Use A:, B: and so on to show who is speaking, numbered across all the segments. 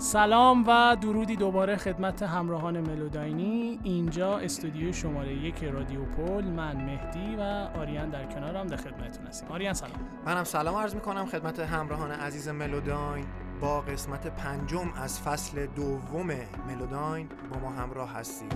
A: سلام و درودی دوباره خدمت همراهان ملوداینی. اینجا استودیو شماره یک رادیو پول من مهدی و آریان در کنارم در خدمتتون هستیم. آریان سلام.
B: منم سلام عرض می‌کنم خدمت همراهان عزیز ملوداین. با قسمت پنجم از فصل دوم ملوداین با ما همراه هستید.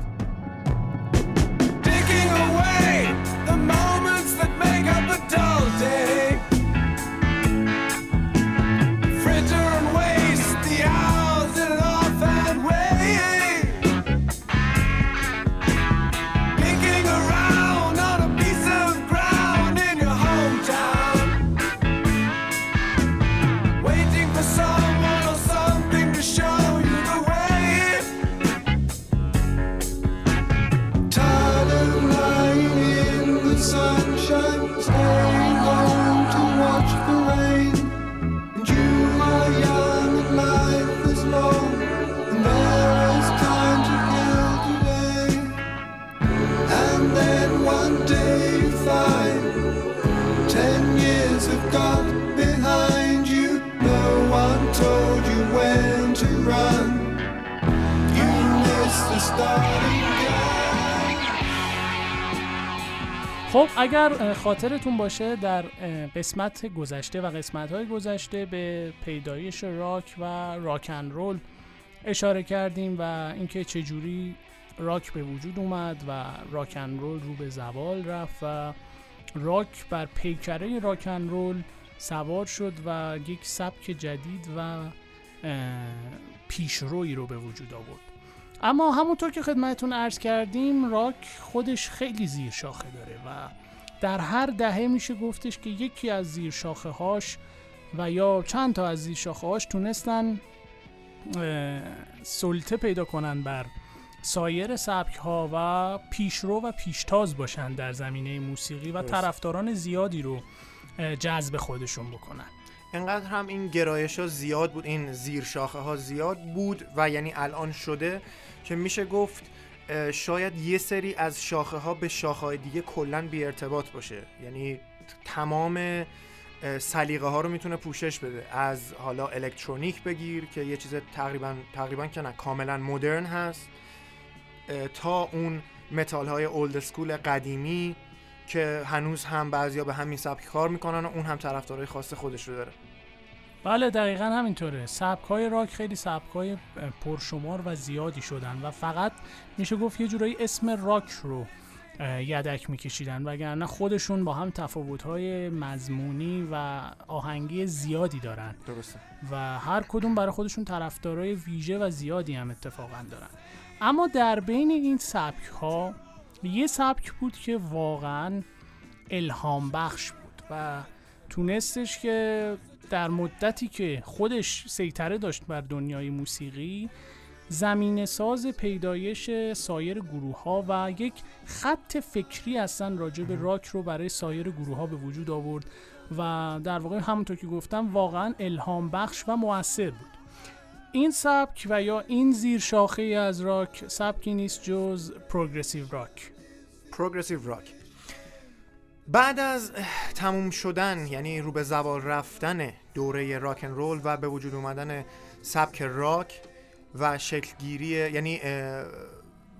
A: اگر خاطرتون باشه در قسمت گذشته و قسمت های گذشته به پیدایش راک و راکن رول اشاره کردیم و اینکه چجوری راک به وجود اومد و راکن رول رو به زوال رفت و راک بر پیکره راکن رول سوار شد و یک سبک جدید و پیشروی رو به وجود آورد. اما همونطور که خدمتون عرض کردیم راک خودش خیلی زیر شاخه داره و در هر دهه میشه گفتش که یکی از زیر شاخه هاش و یا چند تا از زیر شاخه هاش تونستن سلطه پیدا کنن بر سایر سبک ها و پیشرو و پیشتاز باشن در زمینه موسیقی و طرفداران زیادی رو جذب خودشون بکنن.
B: انقدر هم این گرایش ها زیاد بود این زیر شاخه ها زیاد بود و یعنی الان شده که میشه گفت شاید یه سری از شاخه ها به شاخه های دیگه کلا بی ارتباط باشه. یعنی تمام سلیقه ها رو می‌تونه پوشش بده. از حالا الکترونیک بگیر که یه چیز تقریبا تقریبا که نه کاملا مدرن هست. تا اون متال های old school قدیمی که هنوز هم بعضیا به همین سبک کار می‌کنن و اون هم طرفدارای خاص خودش رو داره.
A: بله دقیقا همینطوره. سبک های راک خیلی سبک های پرشمار و زیادی شدن و فقط میشه گفت یه جورایی اسم راک رو یدک میکشیدن. وگرنه خودشون با هم تفاوت های مضمونی و آهنگی زیادی دارن.
B: درسته.
A: و هر کدوم برای خودشون طرفدارای ویژه و زیادی هم اتفاقا دارن. اما در بین این سبک ها یه سبک بود که واقعا الهام بخش بود و تونستش که در مدتی که خودش سیطره داشت بر دنیای موسیقی زمین ساز پیدایش سایر گروه ها و یک خط فکری هستن راجع به راک رو برای سایر گروه ها به وجود آورد و در واقع همونطور که گفتم واقعا الهام بخش و موثر بود. این سبک و یا این زیر شاخه از راک سبکی نیست جز پروگرسیو راک.
B: پروگرسیو راک. بعد از تموم شدن یعنی رو به زوال رفتن دوره راکن رول و به وجود اومدن سبک راک و شکلگیری یعنی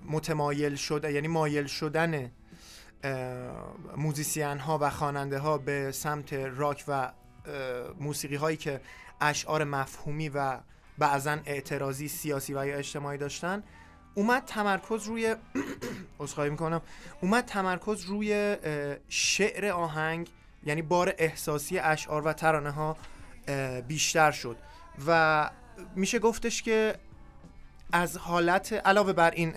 B: متمایل شده یعنی مایل شدن موزیسین ها و خواننده ها به سمت راک و موسیقی هایی که اشعار مفهومی و بعضا اعتراضی سیاسی و یا اجتماعی داشتن اومد تمرکز روی عذرخواهی می‌کنم اومد تمرکز روی شعر آهنگ یعنی بار احساسی اشعار و ترانه ها بیشتر شد. و میشه گفتش که از حالت علاوه بر این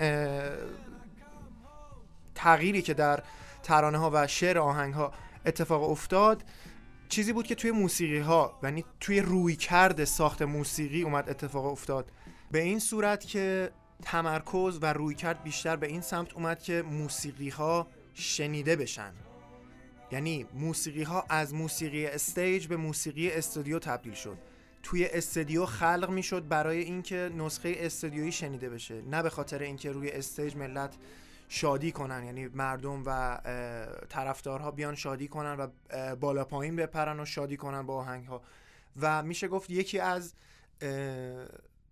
B: تغییری که در ترانه ها و شعر آهنگ ها اتفاق افتاد چیزی بود که توی موسیقی ها یعنی توی روی کرد ساخت موسیقی اومد اتفاق افتاد. به این صورت که تمرکز و رویکرد بیشتر به این سمت اومد که موسیقی ها شنیده بشن. یعنی موسیقی ها از موسیقی stage به موسیقی استودیو تبدیل شد. توی استودیو خلق می‌شد برای اینکه نسخه استودیویی شنیده بشه نه به خاطر اینکه روی stage ملت شادی کنن یعنی مردم و طرفدارها بیان شادی کنن و بالا پایین بپرن و شادی کنن با آهنگ ها و میشه گفت یکی از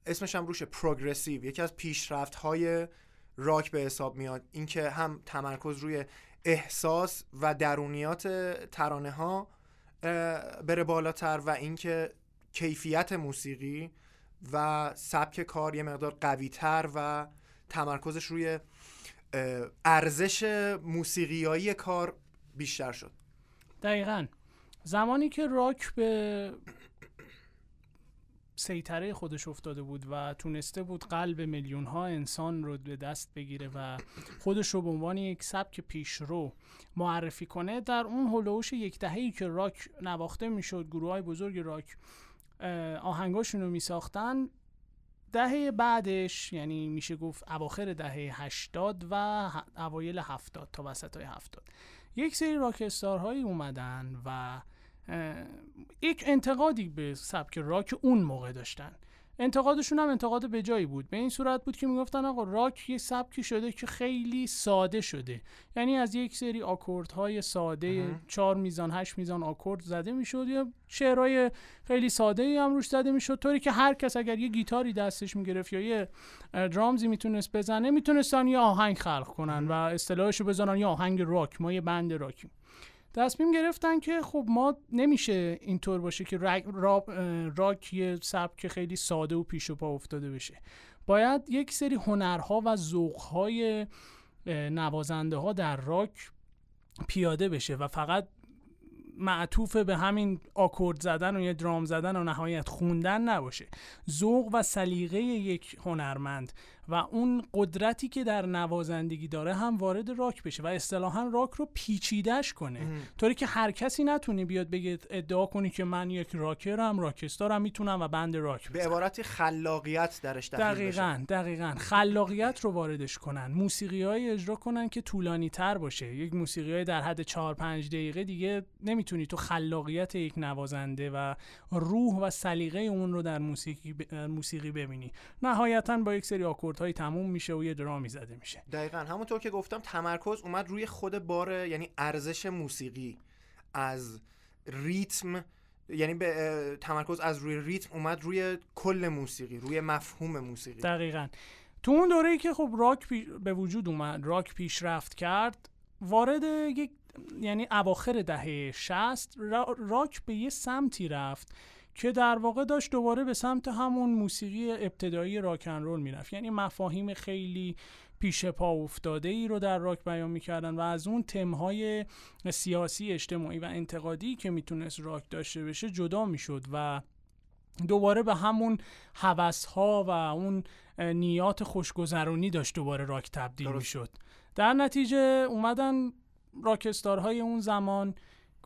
B: اسمش هم روشه پروگرسیو یکی از پیشرفت های راک به حساب میاد. اینکه هم تمرکز روی احساس و درونیات ترانه ها بره بالاتر و اینکه کیفیت موسیقی و سبک کار یه مقدار قویتر و تمرکزش روی ارزش موسیقیایی کار بیشتر شد.
A: دقیقا. زمانی که راک به سیطره خودش افتاده بود و تونسته بود قلب میلیون ها انسان رو به دست بگیره و خودش رو به عنوان یک سبک پیشرو معرفی کنه. در اون هلوش یک دهه‌ای که راک نواخته می‌شد گروه های بزرگ راک آهنگاشون رو میساختن. دهه بعدش یعنی میشه گفت اواخر دهه 80 و اوایل 70 تا وسط های 70 یک سری راکستارهایی اومدن و یک انتقادی به سبک راک اون موقع داشتن. انتقادشون هم انتقاد به جایی بود. به این صورت بود که می‌گفتن آقا راک یه سبکی شده که خیلی ساده شده. یعنی از یک سری آکوردهای ساده چهار میزان هشت میزان آکورد زده می‌شد. یا شعرهای خیلی ساده ای هم روش زده می‌شد. طوری که هر کس اگر یه گیتاری دستش می‌گرفت یا یه درامزی می‌تونست بزنه می‌تونستن یه آهنگ خلق کنن و اصطلاحشو بزنن یه آهنگ راک. ما یه بند راکیم. تصمیم گرفتن که خب ما نمیشه اینطور باشه که راک یه سبک خیلی ساده و پیش و پا افتاده بشه. باید یک سری هنرها و ذوقهای نوازنده ها در راک پیاده بشه و فقط معطوف به همین آکورد زدن و یه درام زدن و نهایت خوندن نباشه. ذوق و سلیقه یک هنرمند و اون قدرتی که در نوازندگی داره هم وارد راک بشه و اصطلاحا راک رو پیچیدش کنه. طوری که هر کسی نتونه بیاد بگه ادعا کنی که من یک راکرم راکستارم می‌تونم و بند راک
B: به عبارتی خلاقیت درش
A: دقیقا دقیقا. خلاقیت رو واردش کنن. موسیقی های اجرا کنن که طولانی تر باشه. یک موسیقی های در حد 4 5 دقیقه دیگه نمی‌تونی تو خلاقیت یک نوازنده و روح و سلیقه اون رو در موسیقی ب... موسیقی ببینی. نهایتا با یک سری آکورد های تموم میشه و یه درامی زده میشه.
B: دقیقا. همونطور که گفتم تمرکز اومد روی خود بار یعنی ارزش موسیقی. از ریتم یعنی به تمرکز از روی ریتم اومد روی کل موسیقی روی مفهوم موسیقی.
A: دقیقا. تو اون دوره ای که خب راک به وجود اومد راک پیشرفت کرد وارد یک یعنی اواخر دهه 60 راک به یه سمتی رفت که در واقع داشت دوباره به سمت همون موسیقی ابتدایی راکن رول می‌رفت. یعنی مفاهیم خیلی پیش پا افتاده ای رو در راک بیان می‌کردن و از اون تمهای سیاسی اجتماعی و انتقادی که می‌تونست راک داشته بشه جدا می‌شد و دوباره به همون حوث ها و اون نیات خوشگذرونی داشت دوباره راک تبدیل می‌شد. در نتیجه اومدن راکستارهای اون زمان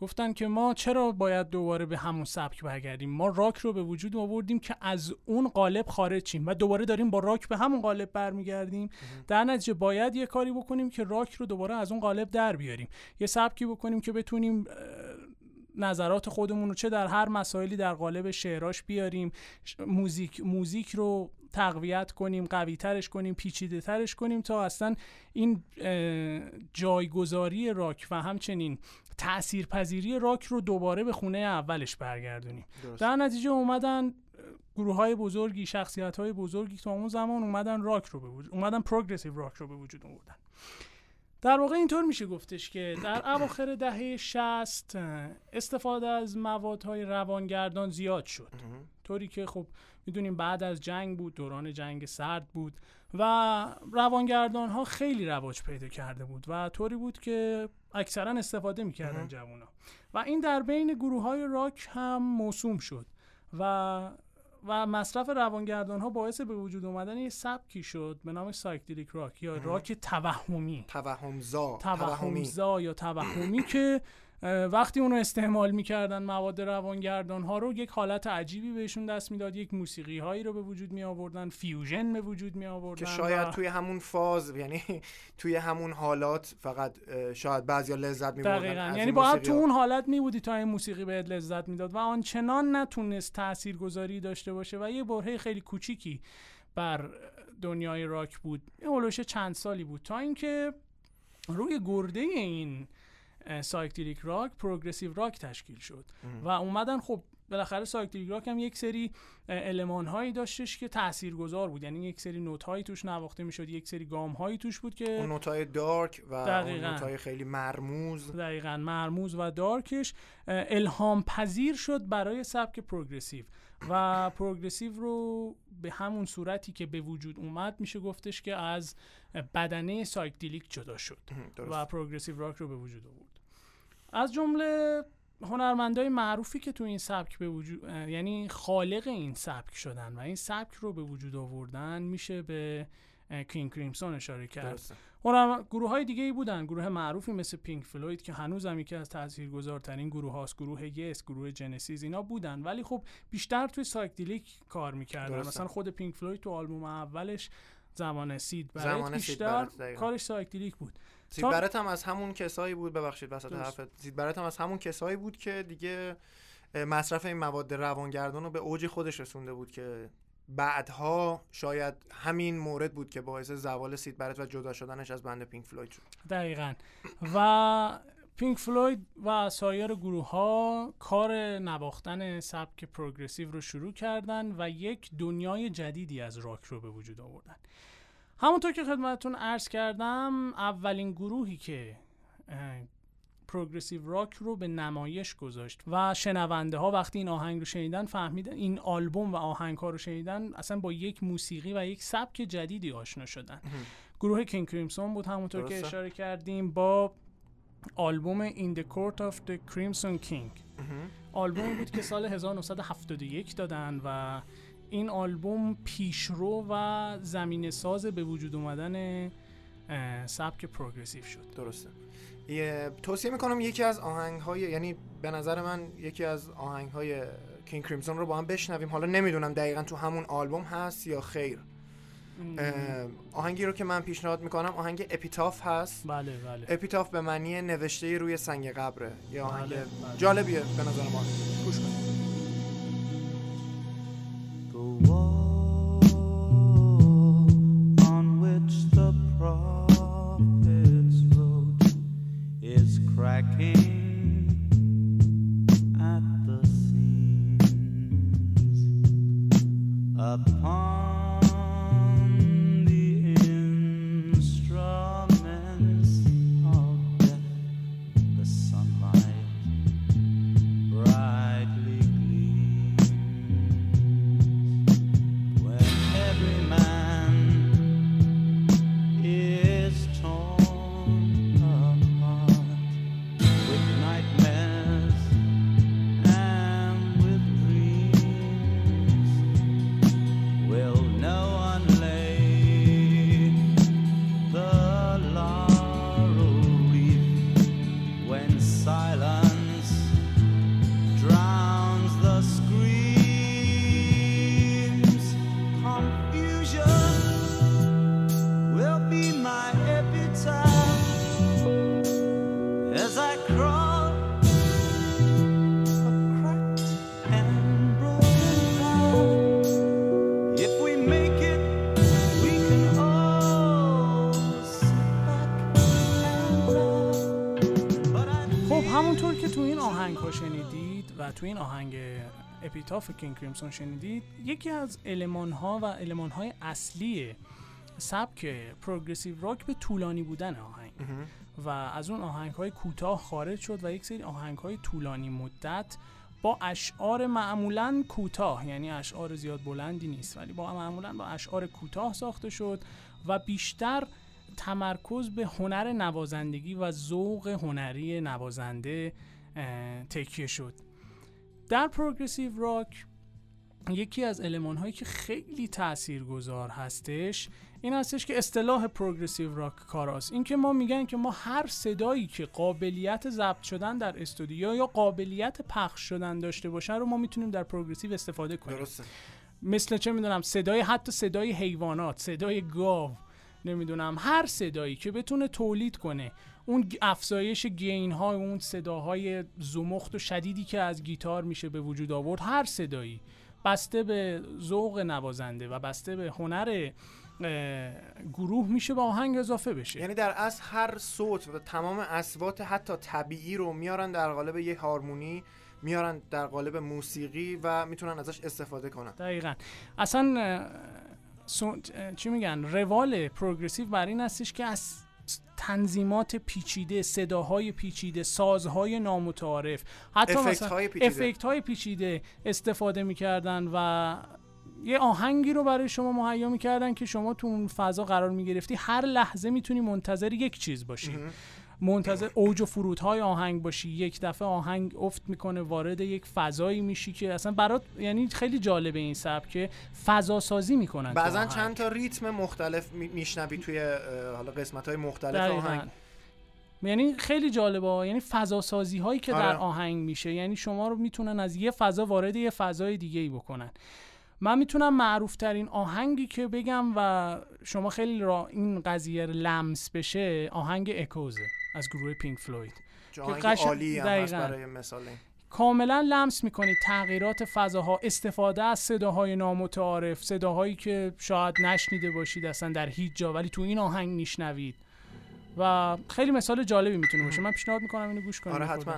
A: گفتن که ما چرا باید دوباره به همون سبک برگردیم؟ ما راک رو به وجود آوردیم که از اون قالب خارج شیم و دوباره داریم با راک به همون قالب برمیگردیم. در نتیجه باید یه کاری بکنیم که راک رو دوباره از اون قالب در بیاریم. یه سبکی بکنیم که بتونیم نظرات خودمون رو چه در هر مسائلی در قالب شعراش بیاریم. موزیک موزیک رو تقویت کنیم قوی ترش کنیم پیچیده ترش کنیم تا اصلا این جایگذاری راک و همچنین تاثیرپذیری راک رو دوباره به خونه اولش برگردونیم. درست. در نتیجه اومدن گروه های بزرگی شخصیت های بزرگی که اون زمان اومدن راک رو به وجود اومدن پروگرسیو راک رو به وجود آوردن. در واقع اینطور میشه گفتش که در اواخر دهه 60 استفاده از موادهای روانگردان زیاد شد. طوری که خب می‌دونیم بعد از جنگ بود دوران جنگ سرد بود و روانگردان ها خیلی رواج پیدا کرده بود و طوری بود که اکثرا استفاده می‌کردن جوونا. و این در بین گروه های راک هم مرسوم شد و و مصرف روانگردان ها باعث به وجود اومدن یه سبکی شد به نام psychedelic rock یا راک توهمی.
B: توهمزا
A: توهمزا یا توهمی که وقتی اونو استعمال می‌کردن مواد روانگردان ها رو یک حالت عجیبی بهشون دست می‌داد یک موسیقی هایی رو به وجود می آوردن fusion به وجود می آوردن
B: که شاید توی همون فاز یعنی توی همون حالات فقط شاید بعضیا لذت می
A: بردن یعنی باید تو اون حالت می بودی تا این موسیقی بهت لذت می‌داد و آنچنان نتونست تاثیرگذاری داشته باشه و یه برهه خیلی کوچیکی بر دنیای راک بود. این چند سالی بود. تا اینکه روی گرده این psychedelic rock progressive rock تشکیل شد. و اومدن خب بالاخره psychedelic rock هم یک سری المان هایی داشتش که تاثیرگذار بود. یعنی یک سری نوت هایی توش نواخته می‌شد یک سری گام هایی توش بود که
B: اون نوت های dark و اون نوت های خیلی مرموز.
A: دقیقا مرموز و dark ش الهام پذیر شد برای سبک progressive. و progressive رو به همون صورتی که به وجود اومد میشه گفتش که از بدنه psychedelic جدا شد. و progressive rock رو به وجود آورد. از جمله هنرمندای معروفی که تو این سبک به وجود یعنی خالق این سبک شدن و این سبک رو به وجود آوردن میشه به کینگ کریمسون اشاره کرد. هنر گروه های دیگه ای بودن. گروه معروفی مثل پینک فلوید که هنوز هم یکی از تاثیرگذارترین گروه هاست گروه یس گروه جنسیز اینا بودن. ولی خب بیشتر توی psychedelic کار می‌کردن. مثلا خود پینک فلوید تو آلبوم اولش زمان سید برت بیشتر کارش psychedelic بود.
B: سید برات هم از همون کسایی بود ببخشید وسط حرفت. سید برت هم از همون کسایی بود که دیگه مصرف این مواد روانگردان رو به اوج خودش رسونده بود که بعدها شاید همین مورد بود که باعث زوال سید برت و جدا شدنش از band پینک فلوید شد.
A: دقیقا. و پینک فلوید و سایر گروه ها کار نواختن سبک progressive رو شروع کردن و یک دنیای جدیدی از راک رو به وجود آوردن. همونطور که خدمتتون عرض کردم اولین گروهی که پروگرسیو راک رو به نمایش گذاشت و شنونده ها وقتی این آهنگ رو شنیدن فهمیدن این آلبوم و آهنگ ها رو شنیدن اصلا با یک موسیقی و یک سبک جدیدی آشنا شدن. گروه کینگ کریمسون بود همونطور که اشاره کردیم با آلبوم In the Court of the Crimson King. آلبوم بود که سال 1971 دادن و این آلبوم پیشرو و زمینه ساز به وجود اومدن سبک progressive شد.
B: درسته. توصیه می‌کنم یکی از آهنگ های یعنی به نظر من یکی از آهنگ های کینگ کریمسون رو با هم بشنویم. حالا نمی‌دونم دقیقا تو همون آلبوم هست یا خیر. آهنگی رو که من پیشنهاد می‌کنم آهنگ اپیتاف هست.
A: بله بله.
B: اپیتاف به معنی نوشته روی سنگ قبره. یه آهنگ بله، بله. جالبیه به نظر ما گوش کنیم تو این آهنگ اپیتاف کینگ کریمسون شنیدید یکی از المان ها و المان های اصلی سبک progressive rock به طولانی بودن آهنگ. و از اون آهنگ های کوتاه خارج شد و یک سری آهنگ های طولانی مدت با اشعار معمولا کوتاه یعنی اشعار زیاد بلندی نیست ولی با معمولا با اشعار کوتاه ساخته شد و بیشتر تمرکز به هنر نوازندگی و ذوق هنری نوازنده تکیه شد. در پروگرسیو راک یکی از علمان هایی که خیلی تأثیر گذار هستش این هستش که اصطلاح پروگرسیو راک کاراست. این که ما میگن که ما هر صدایی که قابلیت ضبط شدن در استودیو یا قابلیت پخش شدن داشته باشه رو ما می‌تونیم در پروگرسیو استفاده کنیم. درسته.
A: مثل چه می‌دونم صدای حتی صدای حیوانات صدای گاو نمی‌دونم هر صدایی که بتونه تولید کنه. اون افزایش گین ها اون صداهای زمخت و شدیدی که از گیتار میشه به وجود آورد هر صدایی. بسته به ذوق نوازنده و بسته به هنر گروه میشه به آهنگ اضافه بشه.
B: یعنی در اصل هر صوت و تمام اصوات حتی طبیعی رو میارن در قالب یه هارمونی میارن در قالب موسیقی و می‌تونن ازش استفاده کنن.
A: دقیقا. اصلا چی میگن؟ روال پروگرسیو بر این هستش که از تنظیمات پیچیده صداهای پیچیده سازهای نامتعارف. حتی افکت های پیچیده. افکت های پیچیده استفاده می‌کردن و یه آهنگی رو برای شما مهیا می‌کردن که شما تو اون فضا قرار می‌گرفتی. هر لحظه می‌تونی منتظر یک چیز باشی. منتظر اوج و فرودهای آهنگ باشی. یک دفعه آهنگ افت می‌کنه وارد یک فضایی میشی که اصلا برات یعنی خیلی جالبه این سبک فضا سازی می‌کنن
B: بعضا چند تا ریتم مختلف میشنوی توی حالا قسمت های مختلف آهنگ.
A: یعنی خیلی جالبه یعنی فضا سازی هایی که آره. در آهنگ میشه. یعنی شما رو می‌تونن از یه فضا وارد یه فضای دیگه ای بکنن. من می‌تونم معروف ترین آهنگی که بگم و شما خیلی را این قضیه لمس بشه آهنگ اکوزه از گروه پینک فلوید
B: که قش... عالی برای مثال
A: کاملا لمس می‌کنید تغییرات فضاها استفاده از صداهای نامتعارف صداهایی که شاید نشنیده باشید اصلا در هیچ جا ولی تو این آهنگ میشنوید. و خیلی مثال جالبی می‌تونه باشه. من پیشنهاد می‌کنم اینو گوش کنید.
B: آره حتما.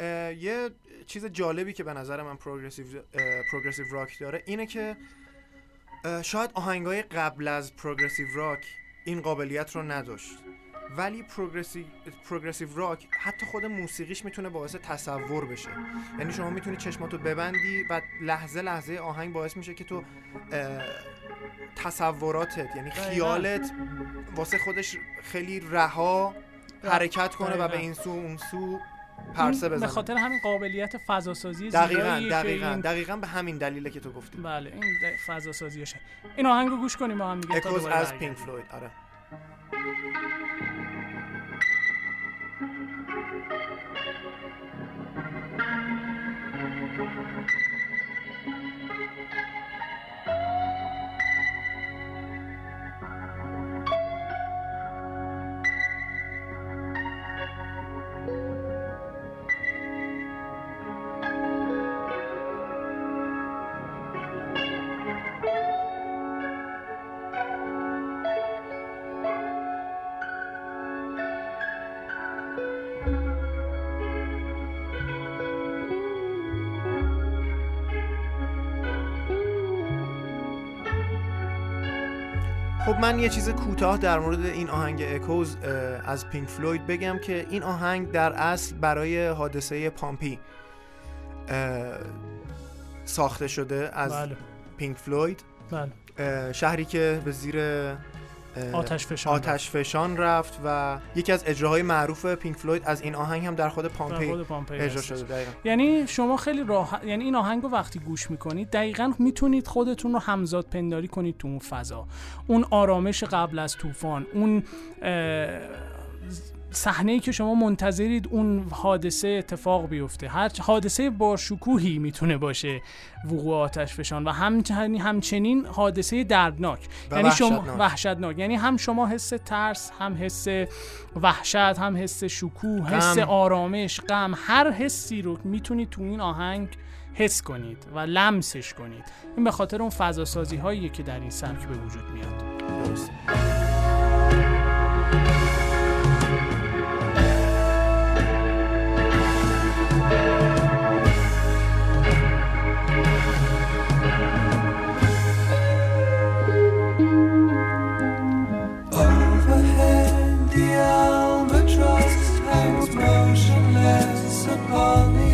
B: یه چیز جالبی که به نظر من پروگرسیو پروگرسیو راک داره اینه که شاید آهنگای قبل از پروگرسیو راک این قابلیت رو نداشت. ولی پروگرسیو پروگرسیو راک حتی خود موسیقیش می‌تونه باعث تصور بشه. یعنی شما می‌تونی چشماتو ببندی و لحظه لحظه آهنگ باعث میشه که تو تصوراتت یعنی خیالت واسه خودش خیلی رها حرکت کنه و به این سو اون سو پرسه بزنه
A: به خاطر همین قابلیت فضا سازی
B: دقیقاً دقیقاً. این... دقیقاً به همین دلیله که تو گفتی.
A: بله این فضا سازیشه این آهنگو گوش کنیم با هم دیگه
B: اکوز از پینک فلوید آره. خب من یه چیز کوتاه در مورد این آهنگ اکوز از پینک فلوید بگم که این آهنگ در اصل برای حادثه پامپی ساخته شده از بله. پینک فلوید
A: بله.
B: شهری که به زیر
A: آتش فشان,
B: آتش فشان رفت و یکی از اجراهای معروف پینک فلوید از این آهنگ هم در خود پامپی, در پامپی اجرا شده دقیقا.
A: یعنی شما خیلی راحت یعنی این آهنگ رو وقتی گوش می‌کنید دقیقا می‌تونید خودتون رو همزاد پنداری کنید تو اون فضا. اون آرامش قبل از طوفان اون صحنه ای که شما منتظرید اون حادثه اتفاق بیفته. هر حادثه با شکوهی می‌تونه باشه وقوع آتش فشان و همچنین همچنین حادثه دردناک. یعنی شما وحشتناک. یعنی هم شما حس ترس هم حس وحشت هم حس شکوه حس آرامش غم. هر حسی رو می‌تونید تو این آهنگ حس کنید و لمسش کنید. این به خاطر اون فضا سازی هایی که در این سبک به وجود میاد. درست call me.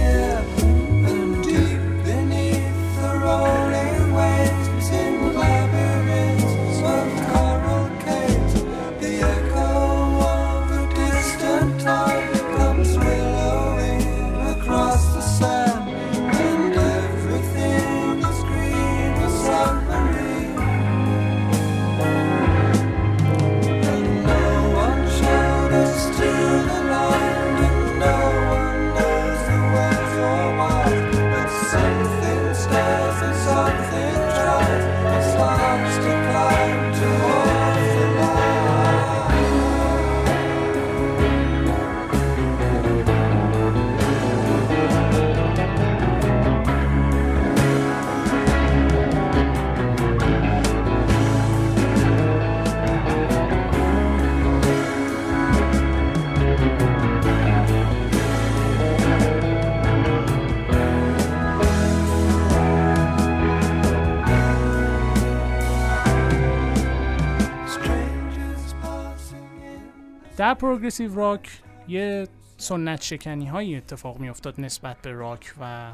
A: در پروگرسیو راک یه سنت شکنی های اتفاق می افتاد نسبت به راک و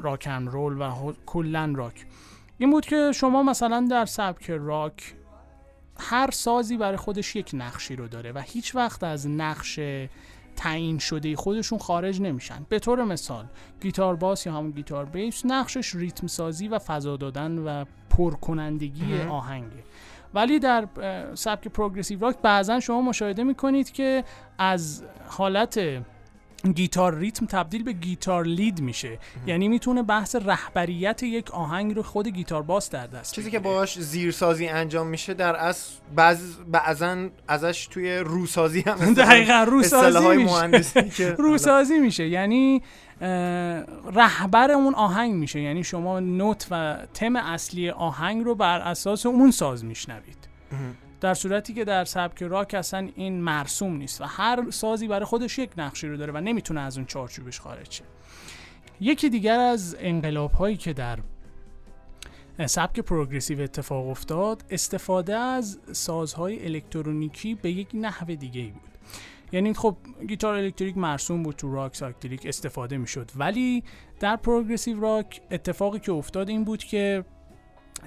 A: راک هم رول و کلا راک. این بود که شما مثلا در سبک راک هر سازی برای خودش یک نقشی رو داره و هیچ وقت از نقش تعیین شده خودشون خارج نمیشن. به طور مثال گیتار باس یا همون گیتار بیس نقشش ریتم سازی و فضا دادن و پرکنندگی آهنگه. ولی در سبک پروگرسیو راک بعضا شما مشاهده می‌کنید که از حالت گیتار ریتم تبدیل به گیتار لید میشه. یعنی می‌تونه بحث رهبریت یک آهنگ رو خود گیتار باس در دست
B: چیزی که باهاش زیرسازی انجام میشه در از بعض بعضا ازش توی روسازی هم
A: دقیقا روسازی میشه. روسازی میشه. یعنی رهبر اون آهنگ میشه. یعنی شما نوت و تم اصلی آهنگ رو بر اساس اون ساز میشنوید. در صورتی که در سبک راک اصلا این مرسوم نیست و هر سازی برای خودش یک نقشی رو داره و نمی‌تونه از اون چارچوبش خارج شه. یکی دیگر از انقلاب هایی که در سبک پروگرسیو اتفاق افتاد استفاده از سازهای الکترونیکی به یک نحو دیگه ای بود. یعنی خب گیتار الکتریک مرسوم بود تو راک ساز الکتریک استفاده می‌شد. ولی در progressive rock اتفاقی که افتاد این بود که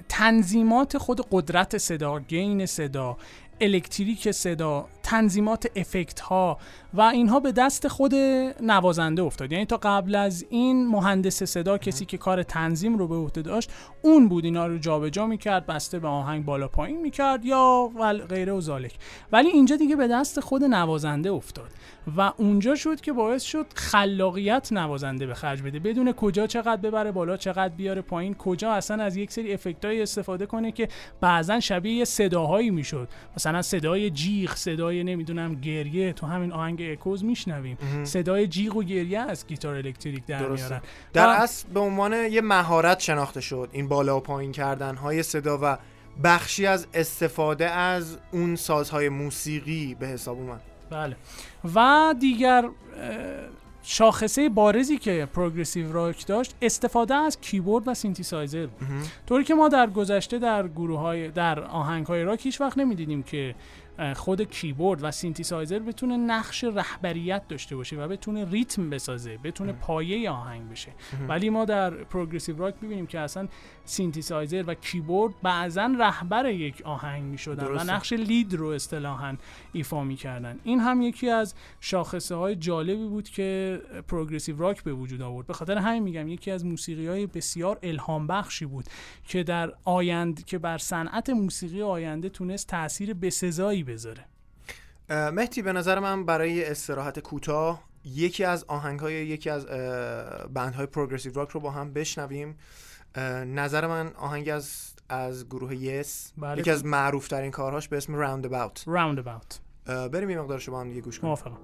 A: تنظیمات خود قدرت صدا gain صدا الکتریک صدا تنظیمات افکت ها و اینها به دست خود نوازنده افتاد. یعنی تا قبل از این مهندس صدا کسی که کار تنظیم رو به عهده داشت اون بود اینا رو جابجا می‌کرد بسته به آهنگ بالا پایین می‌کرد یا غیره و ذالک ولی اینجا دیگه به دست خود نوازنده افتاد و اونجا شد که باعث شد خلاقیت نوازنده به خرج بده. بدون کجا چقدر ببره بالا چقدر بیاره پایین کجا اصلا از یک سری افکتای استفاده کنه که بعضا شبیه صداهایی می‌شد. مثلا صدای جیغ صدای نمی‌دونم گریه تو همین آهنگ اکوز میشنویم. صدای جیغ و گریه از گیتار الکتریک در میارن.
B: در اصل به عنوان یه مهارت شناخته شد این بالا و پایین کردن های صدا و بخشی از استفاده از اون سازهای موسیقی به حساب اومد.
A: بله. و دیگر شاخصه بارزی که progressive rock داشت استفاده از کیبورد و سینتیسایزر بود. طوری که ما در گذشته در گروه های در آهنگ های راک هیچ وقت نمی‌دیدیم که خود کیبورد و سینتیسایزر بتونه نقش رهبریت داشته باشه و بتونه ریتم بسازه بتونه پایه آهنگ بشه. ولی ما در progressive rock ببینیم که اصلا سینتیسایزر و کیبورد بعضا رهبر یک آهنگ می‌شدن و نقش lead رو اصطلاحا ایفا می‌کردن. این هم یکی از شاخصه های جالبی بود که progressive rock به وجود آورد. به خاطر همین میگم یکی از موسیقی های بسیار الهام بخشی بود که در آیند که بر صنعت موسیقی آینده تونست تاثیر بسزایی بذاره.
B: مهدی به نظر من برای استراحت کوتاه یکی از آهنگ های یکی از بند های پروگرسیو راک رو با هم بشنویم. نظر من آهنگ از از گروه یس بله. یکی از معروف ترین کارهاش به اسم راوند اباوت
A: راوند اباوت
B: بریم یه مقدارش با هم دیگه گوش کنیم. موافقم.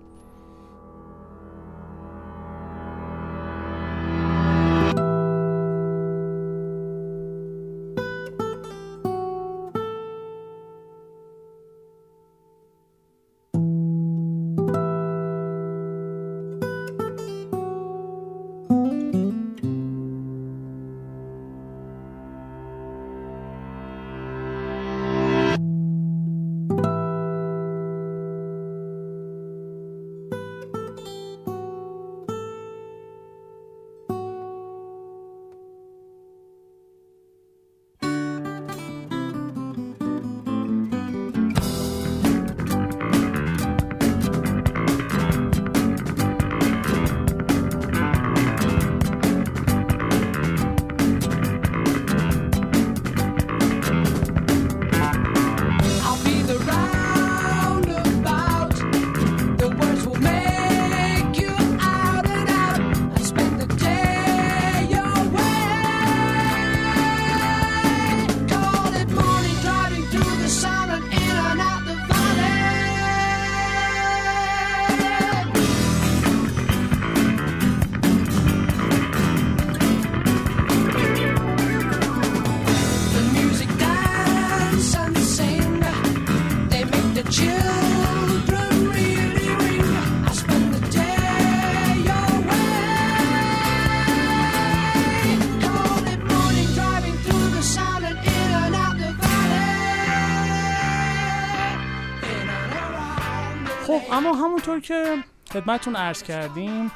A: همونطور که خدمتون عرض کردیم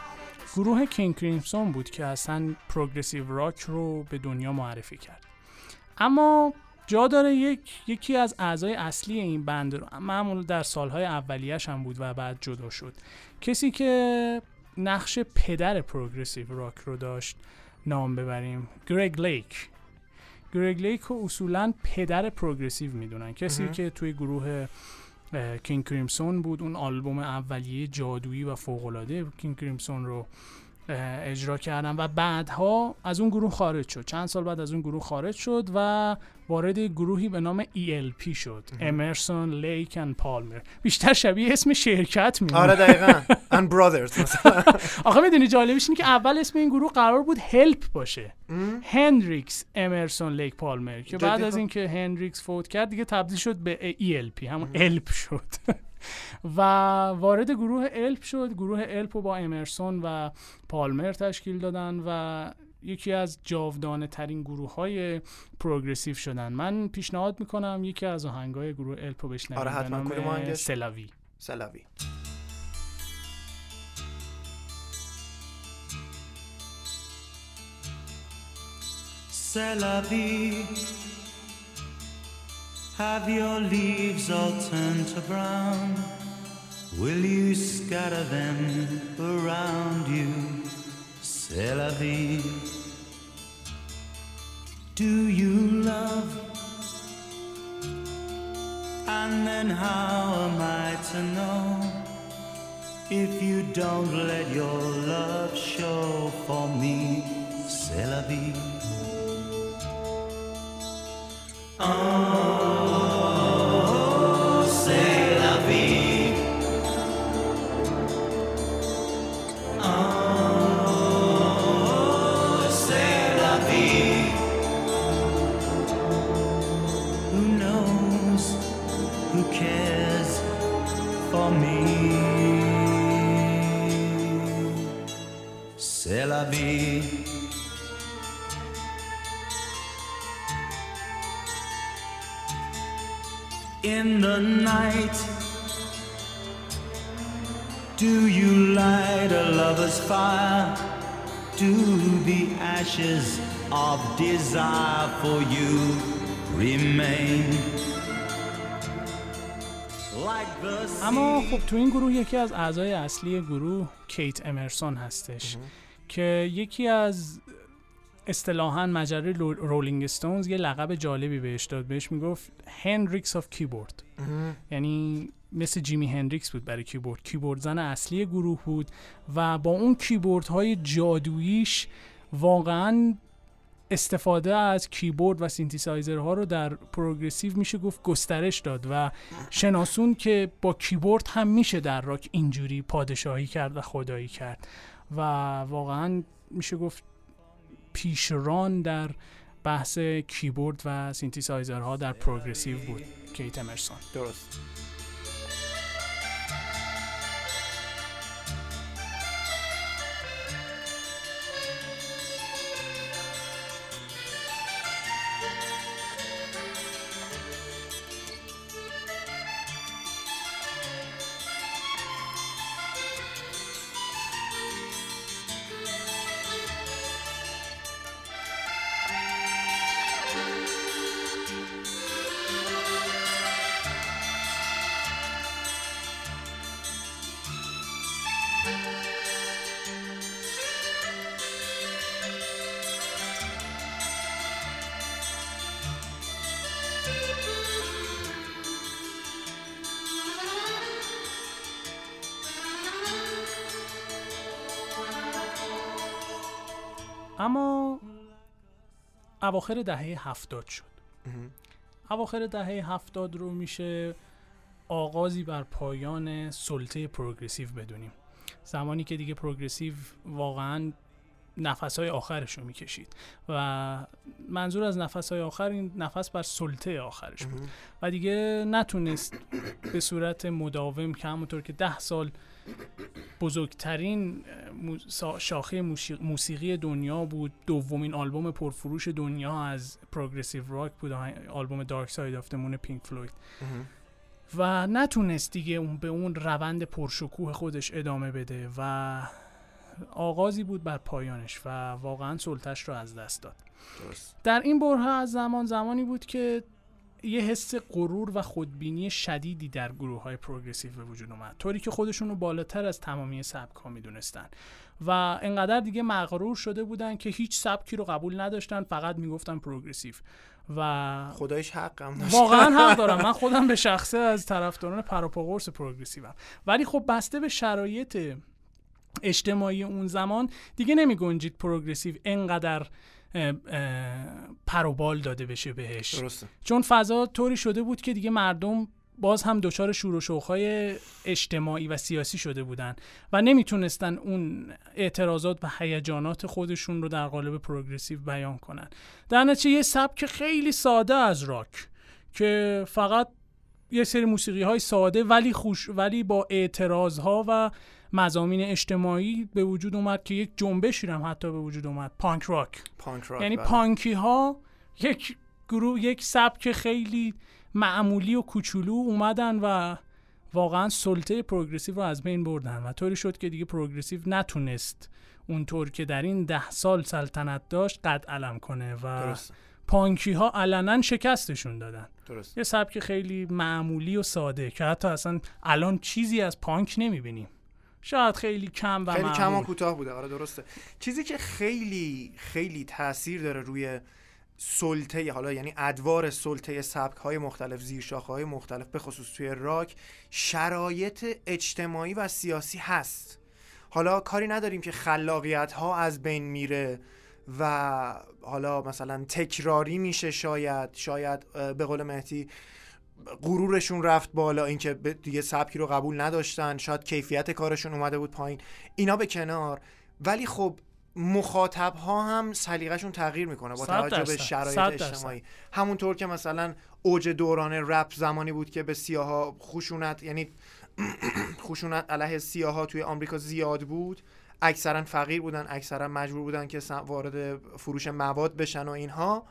A: گروه کینگ کریمسون بود که اصلا progressive rock رو به دنیا معرفی کرد. اما جا داره یک، یکی از اعضای اصلی این band رو معمول در سالهای اولیش هم بود و بعد جدا شد. کسی که نقش پدر progressive rock رو داشت نام ببریم گرگ لیک. گرگ لیک رو اصولا پدر progressive می‌دونن. کسی که توی گروه کینگ کریمسون بود. اون آلبوم اولیه جادویی و فوقالعاده کینگ کریمسون رو اجرا کردن و بعدها از اون گروه خارج شد. چند سال بعد از اون گروه خارج شد و وارد گروهی به نام ELP شد. امرسون لیک اند پالمر بیشتر شبیه اسم شرکت میمونه.
B: آره دقیقا. and Brothers مثلا.
A: آخه می‌دونی جالبش اینه که اول اسم این گروه قرار بود هلپ باشه. هندریکس امرسون لیک پالمر که بعد از
B: خب؟
A: اینکه هندریکس فوت کرد دیگه تبدیل شد به ELP همون الپ شد. و وارد گروه الپ شد. گروه الپ رو با امرسون و پالمر تشکیل دادن و یکی از جاودانه ترین گروه های پروگرسیو شدن. من پیشنهاد می‌کنم یکی از آهنگای گروه الپ رو بشنویم.
B: آره، حتما.
A: سلاوی.
B: سلاوی.
C: vie. Have your leaves all turned to brown? Will you scatter them around you? C'est la vie. Do you love? And then how am I to know if you don't let your love show for me? C'est la vie. Oh, of desire for you remain? Like the
A: اما خب تو این گروه یکی از اعضای اصلی گروه کیت امرسون هستش که یکی از اصطلاحا مجله لو- رولینگ استونز یه لقب جالبی بهش داد. بهش می‌گفت Hendrix of keyboard یعنی مثل جیمی هندریکس بود برای کیبورد. کیبورد زن اصلی گروه بود و با اون کیبورد های جادوییش واقعا استفاده از کیبورد و سینتیسایزرها رو در progressive میشه گفت گسترش داد و شناسوند که با کیبورد هم میشه در راک اینجوری پادشاهی کرد و خدایی کرد. و واقعا میشه گفت پیشران در بحث کیبورد و سینتیسایزرها در progressive بود. کیت امرسون.
B: درست.
A: اواخر دهه هفتاد شد. اواخر دهه هفتاد رو میشه آغازی بر پایان سلطه پروگرسیو بدونیم. زمانی که دیگه پروگرسیو واقعا نفس های آخرش رو می‌کشید و منظور از نفس های آخر این نفس بر سلطه آخرش بود. و دیگه نتونست به صورت مداوم که همونطور که ده سال بزرگترین شاخه موسیقی دنیا بود. دومین آلبوم پرفروش دنیا از progressive rock بود آلبوم Dark Side of Moon پینک فلوید و نتونست دیگه اون به اون روند پرشکوه خودش ادامه بده و آغازی بود بر پایانش و واقعا سلطش رو از دست داد.
B: درست.
A: در این برهه از زمان زمانی بود که یه حس غرور و خودبینی شدیدی در گروه های progressive به وجود اومد. طوری که خودشون رو بالاتر از تمامی سبک ها می‌دونستن. و انقدر دیگه مغرور شده بودن که هیچ سبکی رو قبول نداشتن فقط می‌گفتن پروگرسیو. و
B: خدایش حقم داشت.
A: واقعا حق دارم. من خودم به شخصه از طرفداران پروپاگورس پروگرسیوم. ولی خب بسته به شرایط اجتماعی اون زمان دیگه نمی گنجید پروگرسیو انقدر پروبال داده بشه بهش.
B: درسته.
A: چون فضا طوری شده بود که دیگه مردم باز هم دچار شور و شوق‌های اجتماعی و سیاسی شده بودن و نمی‌تونستن اون اعتراضات و هیجانات خودشون رو در قالب پروگرسیو بیان کنن. در نتیجه یه سبک خیلی ساده از راک که فقط یه سری موسیقی های ساده ولی خوش ولی با اعتراض ها و مزامین اجتماعی به وجود اومد که یک جنبشی هم حتی به وجود اومد. پانک راک
B: پانک راک
A: یعنی
B: بله.
A: پانکی ها یک گروه یک سبک خیلی معمولی و کوچولو اومدن و واقعا سلطه پروگرسیو رو از بین بردن و طوری شد که دیگه پروگرسیو نتونست اونطور که در این ده سال سلطنت داشت قد علم کنه و
B: درسته.
A: پانکی ها علنا شکستشون دادن.
B: درست
A: یه سبک خیلی معمولی و ساده که حتی اصلا الان چیزی از پانک نمی‌بینیم. شاید خیلی کم و
B: خیلی کم و. کوتاه بوده. آره درسته. چیزی که خیلی خیلی تاثیر داره روی سلطه حالا یعنی ادوار سلطه سبک های مختلف زیرشاخه های مختلف به خصوص توی راک شرایط اجتماعی و سیاسی هست. حالا کاری نداریم که خلاقیت ها از بین میره و حالا مثلا تکراری میشه شاید. شاید به قول مهدی غرورشون رفت بالا اینکه دیگه سبکی رو قبول نداشتن شاید کیفیت کارشون اومده بود پایین اینا به کنار ولی خب مخاطب ها هم سلیقهشون تغییر می‌کنه با توجه به. شرایط. اجتماعی همونطور که مثلا اوج دوران رپ زمانی بود که به سیاها خشونت یعنی خشونت علیه سیاها توی آمریکا زیاد بود اکثرا فقیر بودن اکثرا مجبور بودن که وارد فروش مواد بشن و اینها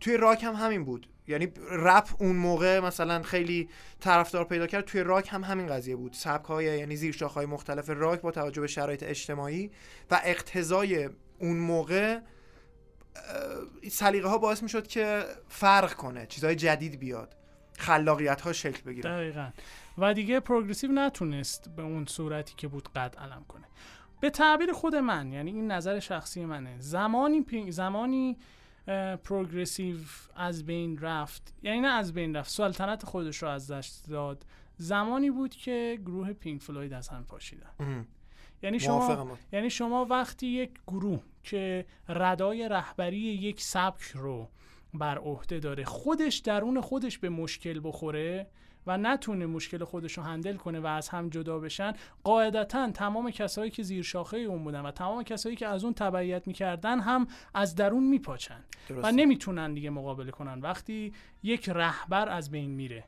B: توی راک هم همین بود یعنی رپ اون موقع مثلا خیلی طرفدار پیدا کرد توی راک هم همین قضیه بود. سبک های یعنی زیر های مختلف راک با توجه به شرایط اجتماعی و اقتضای اون موقع سلیقه ها باعث می شد که فرق کنه چیزهای جدید بیاد خلاقیت ها شکل بگیره
A: دقیقا. و دیگه progressive نتونست به اون صورتی که بود قد علم کنه. به تعبیر خود من یعنی این نظر شخصی منه زمانی پینک زمانی progressive از بین رفت. یعنی نه از بین رفت سلطنت خودش رو از دست داد. زمانی بود که گروه پینک فلوید از هم پاشیدن. یعنی شما یعنی شما وقتی یک گروه که ردای رهبری یک سبک رو بر عهده داره خودش درون خودش به مشکل بخوره و نتونه مشکل خودش رو هندل کنه و از هم جدا بشن قاعدتا تمام کسایی که زیر شاخه اون بودن و تمام کسایی که از اون تبعیت می‌کردن هم از درون میپاچن و. نمی‌تونن دیگه مقابله کنن. وقتی یک رهبر از بین میره.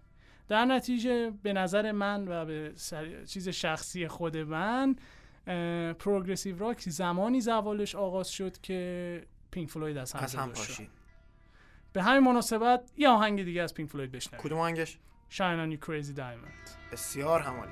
A: در نتیجه به نظر من و به سر- چیز شخصی خود من progressive rock زمانی زوالش آغاز شد که پینک فلوید از هم
B: از هم. پاشید.
A: به همین مناسبت یه آهنگ دیگه از پینک فلوید بشنویم.
B: کدوم آهنگش؟
A: Shine on you crazy diamond
B: بسیار همالی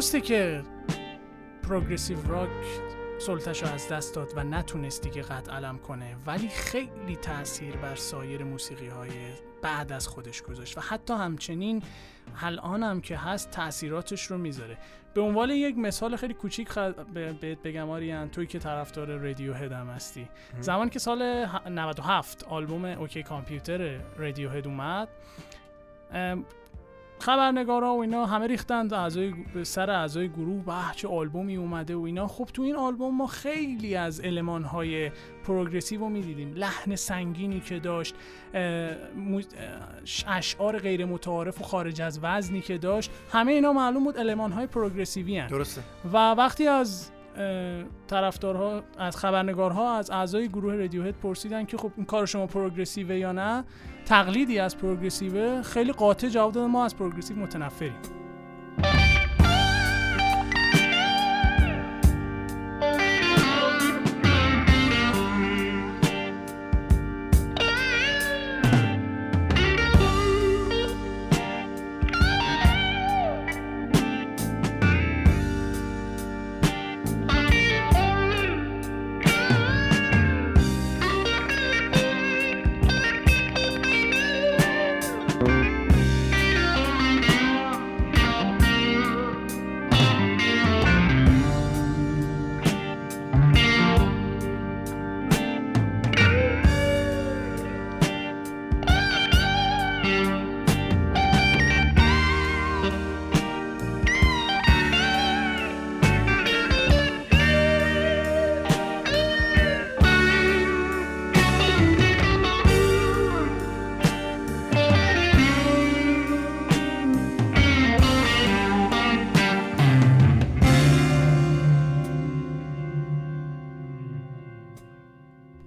A: درسته که پروگرسیو راک سلطش از دست داد و نتونست دیگه قد علم کنه ولی خیلی تاثیر بر سایر موسیقی های بعد از خودش گذاشت و حتی همچنین الان هم که هست تاثیراتش رو می‌ذاره. به عنوان یک مثال خیلی کوچیک بهت بگم آریان توی که طرفدار رادیو هد هم هستی. زمان که سال 97 آلبوم اوکی کامپیوتر رادیو هد اومد خبرنگارا و اینا همه ریختند اعضای سر اعضای گروه به چه آلبومی اومده و اینا. خب تو این آلبوم ما خیلی از المان های پروگرسیو رو می‌دیدیم. لحن سنگینی که داشت اشعار غیر متعارف و خارج از وزنی که داشت همه اینا معلوم بود المان های پروگرسیوی هن.
B: درسته.
A: و وقتی از طرفدارها از خبرنگارها از اعضای گروه رادیوهد پرسیدن که خب این کار شما پروگرسیوه یا نه. تقلیدی از پروگرسیوه. خیلی قاطع جواب دادن ما از پروگرسیو متنفریم.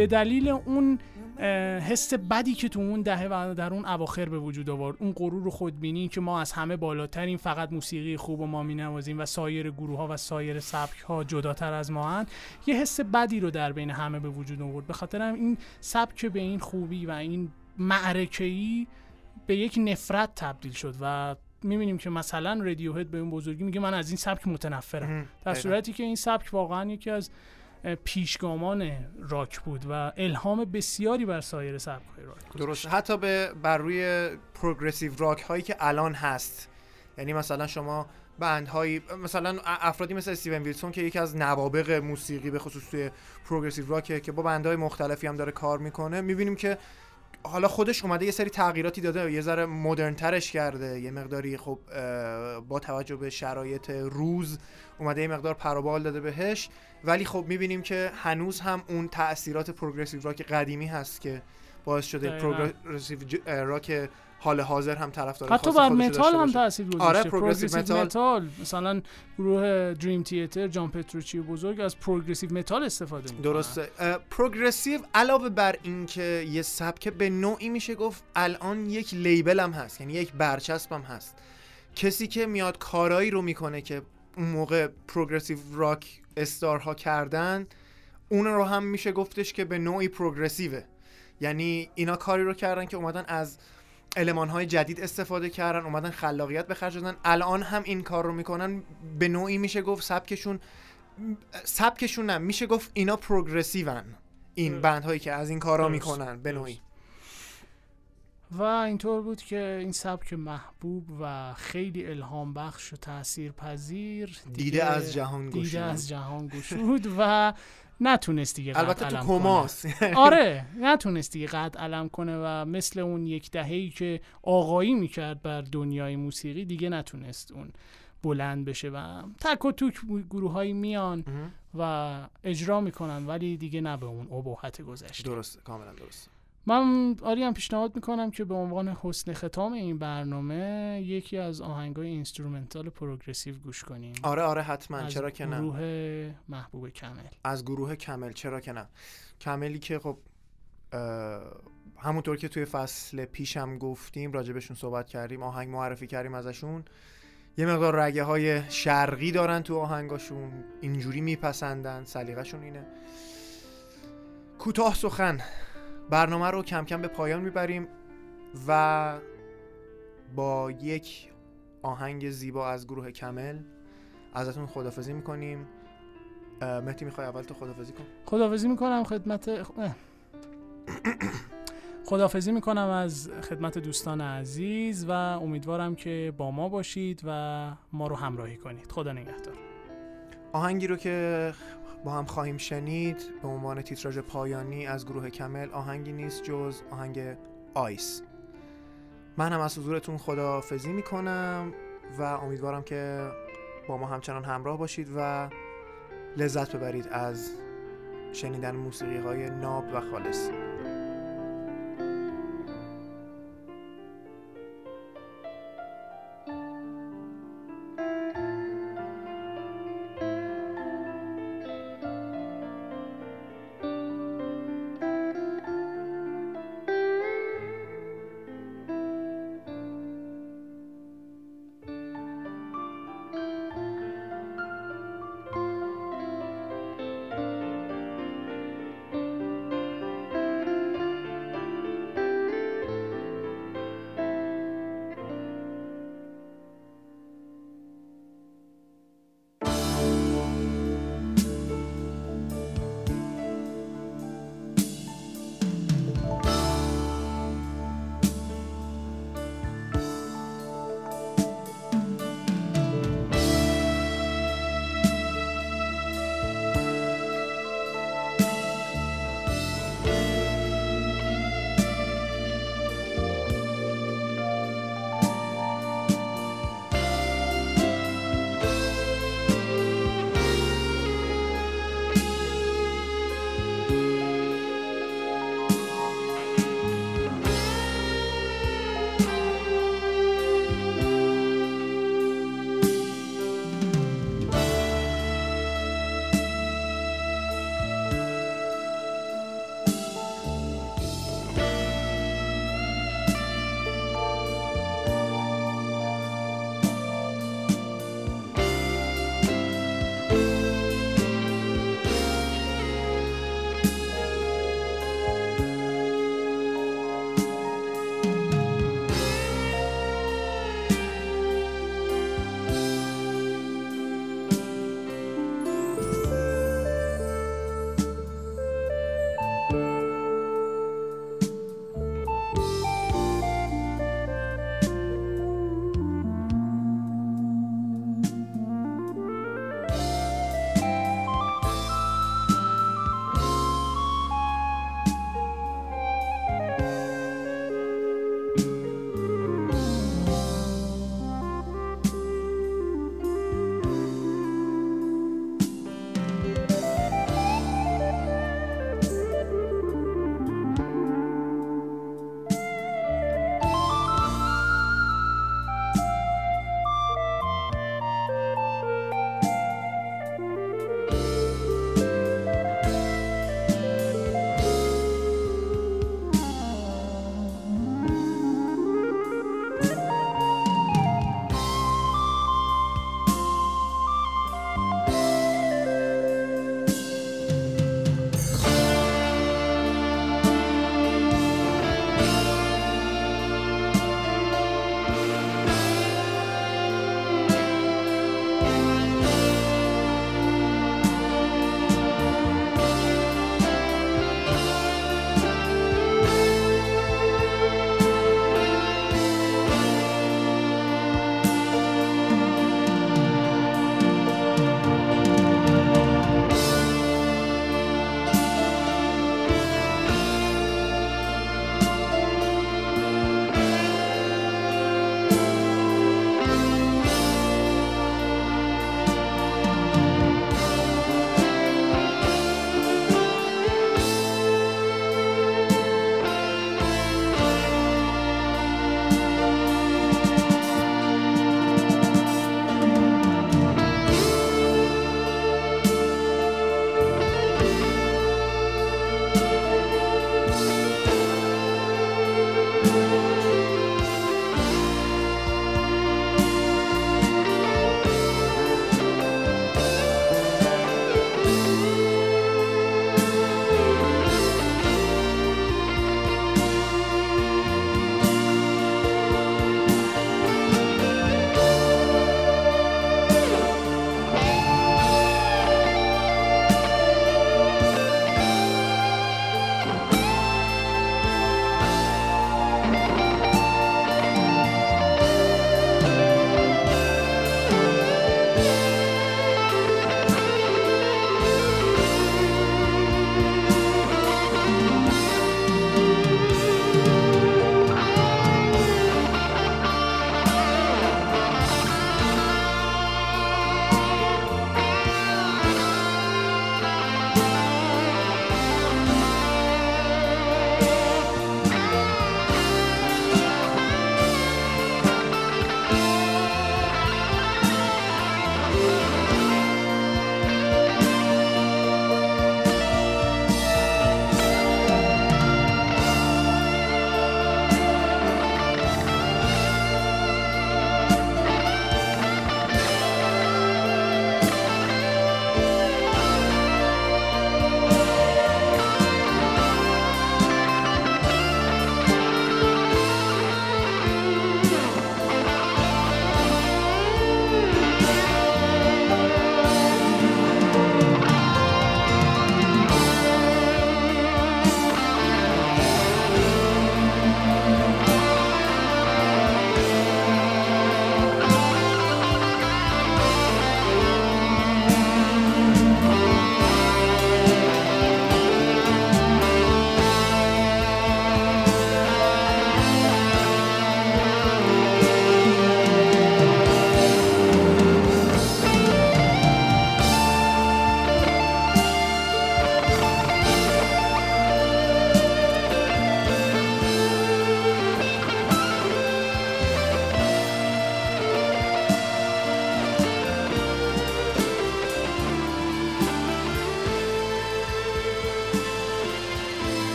A: به دلیل اون حس بدی که تو اون دهه و در اون اواخر به وجود آورد. اون غرور و خودبینی که ما از همه بالاترین فقط موسیقی خوب و ما نوازیم و سایر گروه ها و سایر سبک ها جداتر از ما هن یه حس بدی رو در بین همه به وجود آورد. به خاطر هم این سبک به این خوبی و این معرکه‌ای به یک نفرت تبدیل شد و می‌بینیم که مثلا رادیوهد به اون بزرگی میگه من از این سبک متنفرم. در صورتی که این سبک واقعا یکی از پیشگامان راک بود و الهام بسیاری بر سایر سبک‌های راک
B: بود درست. حتی به بر روی پروگرسیو راک هایی که الان هست. یعنی مثلا شما بندهایی مثلا افرادی مثل استیون ویلسون که یکی از نوابق موسیقی به خصوص توی پروگرسیو راکه که با بندهای مختلفی هم داره کار می‌کنه می‌بینیم که حالا خودش اومده یه سری تغییراتی داده یه ذره مدرن ترش کرده. یه مقداری خب با توجه به شرایط روز اومده یه مقدار پروبال داده بهش. ولی خب می‌بینیم که هنوز هم اون تاثیرات progressive rock قدیمی هست که باعث شده progressive rock حال حاضر هم طرفدار
A: حتی بر متال هم تاثیر گذاشته. آره progressive metal. متال مثلا گروه دریم تیاتر جان پتروچی بزرگ از progressive metal استفاده می‌کنه
B: درسته. progressive علاوه بر اینکه یه سبک به نوعی میشه گفت الان یک label هم هست یعنی یک برچسب هم هست. کسی که میاد کارایی رو می‌کنه که اون موقع پروگرسیو راک استارها کردن اون رو هم میشه گفتش که به نوعی پروگرسیوه یعنی اینا کاری رو کردن که اومدن از علمان های جدید استفاده کردن اومدن خلاقیت به خرج دادن. الان هم این کار رو می‌کنن به نوعی میشه گفت سبکشون سبکشون نه میشه گفت اینا پروگرسیون. این بند هایی که از این کارا می‌کنن به نوعی.
A: و اینطور بود که این سبک محبوب و خیلی الهام بخش و تأثیر پذیر
B: دیده از جهان گشود.
A: دیده از جهان گشود و نتونست دیگه
B: البته تو کماس.
A: آره نتونست دیگه قد علم کنه و مثل اون یک دهه‌ای که آقایی می‌کرد بر دنیای موسیقی دیگه نتونست اون بلند بشه و تک و توک گروه هایی میان و اجرا می‌کنن ولی دیگه نه به اون ابهت گذشته.
B: درست کاملا درست.
A: من آری هم پیشنهاد می‌کنم که به عنوان حسن ختام این برنامه یکی از آهنگای instrumental progressive گوش کنیم.
B: آره آره حتما. چرا که نه.
A: گروه محبوب کمل.
B: از گروه کمل. چرا که نه. کملی که خب همونطور که توی فصل پیشم گفتیم راجبشون صحبت کردیم آهنگ معرفی کردیم ازشون یه مقدار رگه های شرقی دارن تو آهنگاشون اینجوری میپسندن سلیقهشون اینه. کوتاه سخن. برنامه رو کم کم به پایان می‌بریم و با یک آهنگ زیبا از گروه کمل ازتون خدافزی می‌کنیم. مهدی می‌خوای اول تو خدافزی کن؟
A: خدافزی می‌کنم خدمت. خدافزی می‌کنم از خدمت دوستان عزیز و امیدوارم که با ما باشید و ما رو همراهی کنید. خدا نگهدار.
B: آهنگی رو که با هم خواهیم شنید به عنوان تیتراژ پایانی از گروه کمل آهنگی نیست جز آهنگ آیس. من هم از حضورتون خدافزی می‌کنم و امیدوارم که با ما همچنان همراه باشید و لذت ببرید از شنیدن موسیقی های ناب و خالص.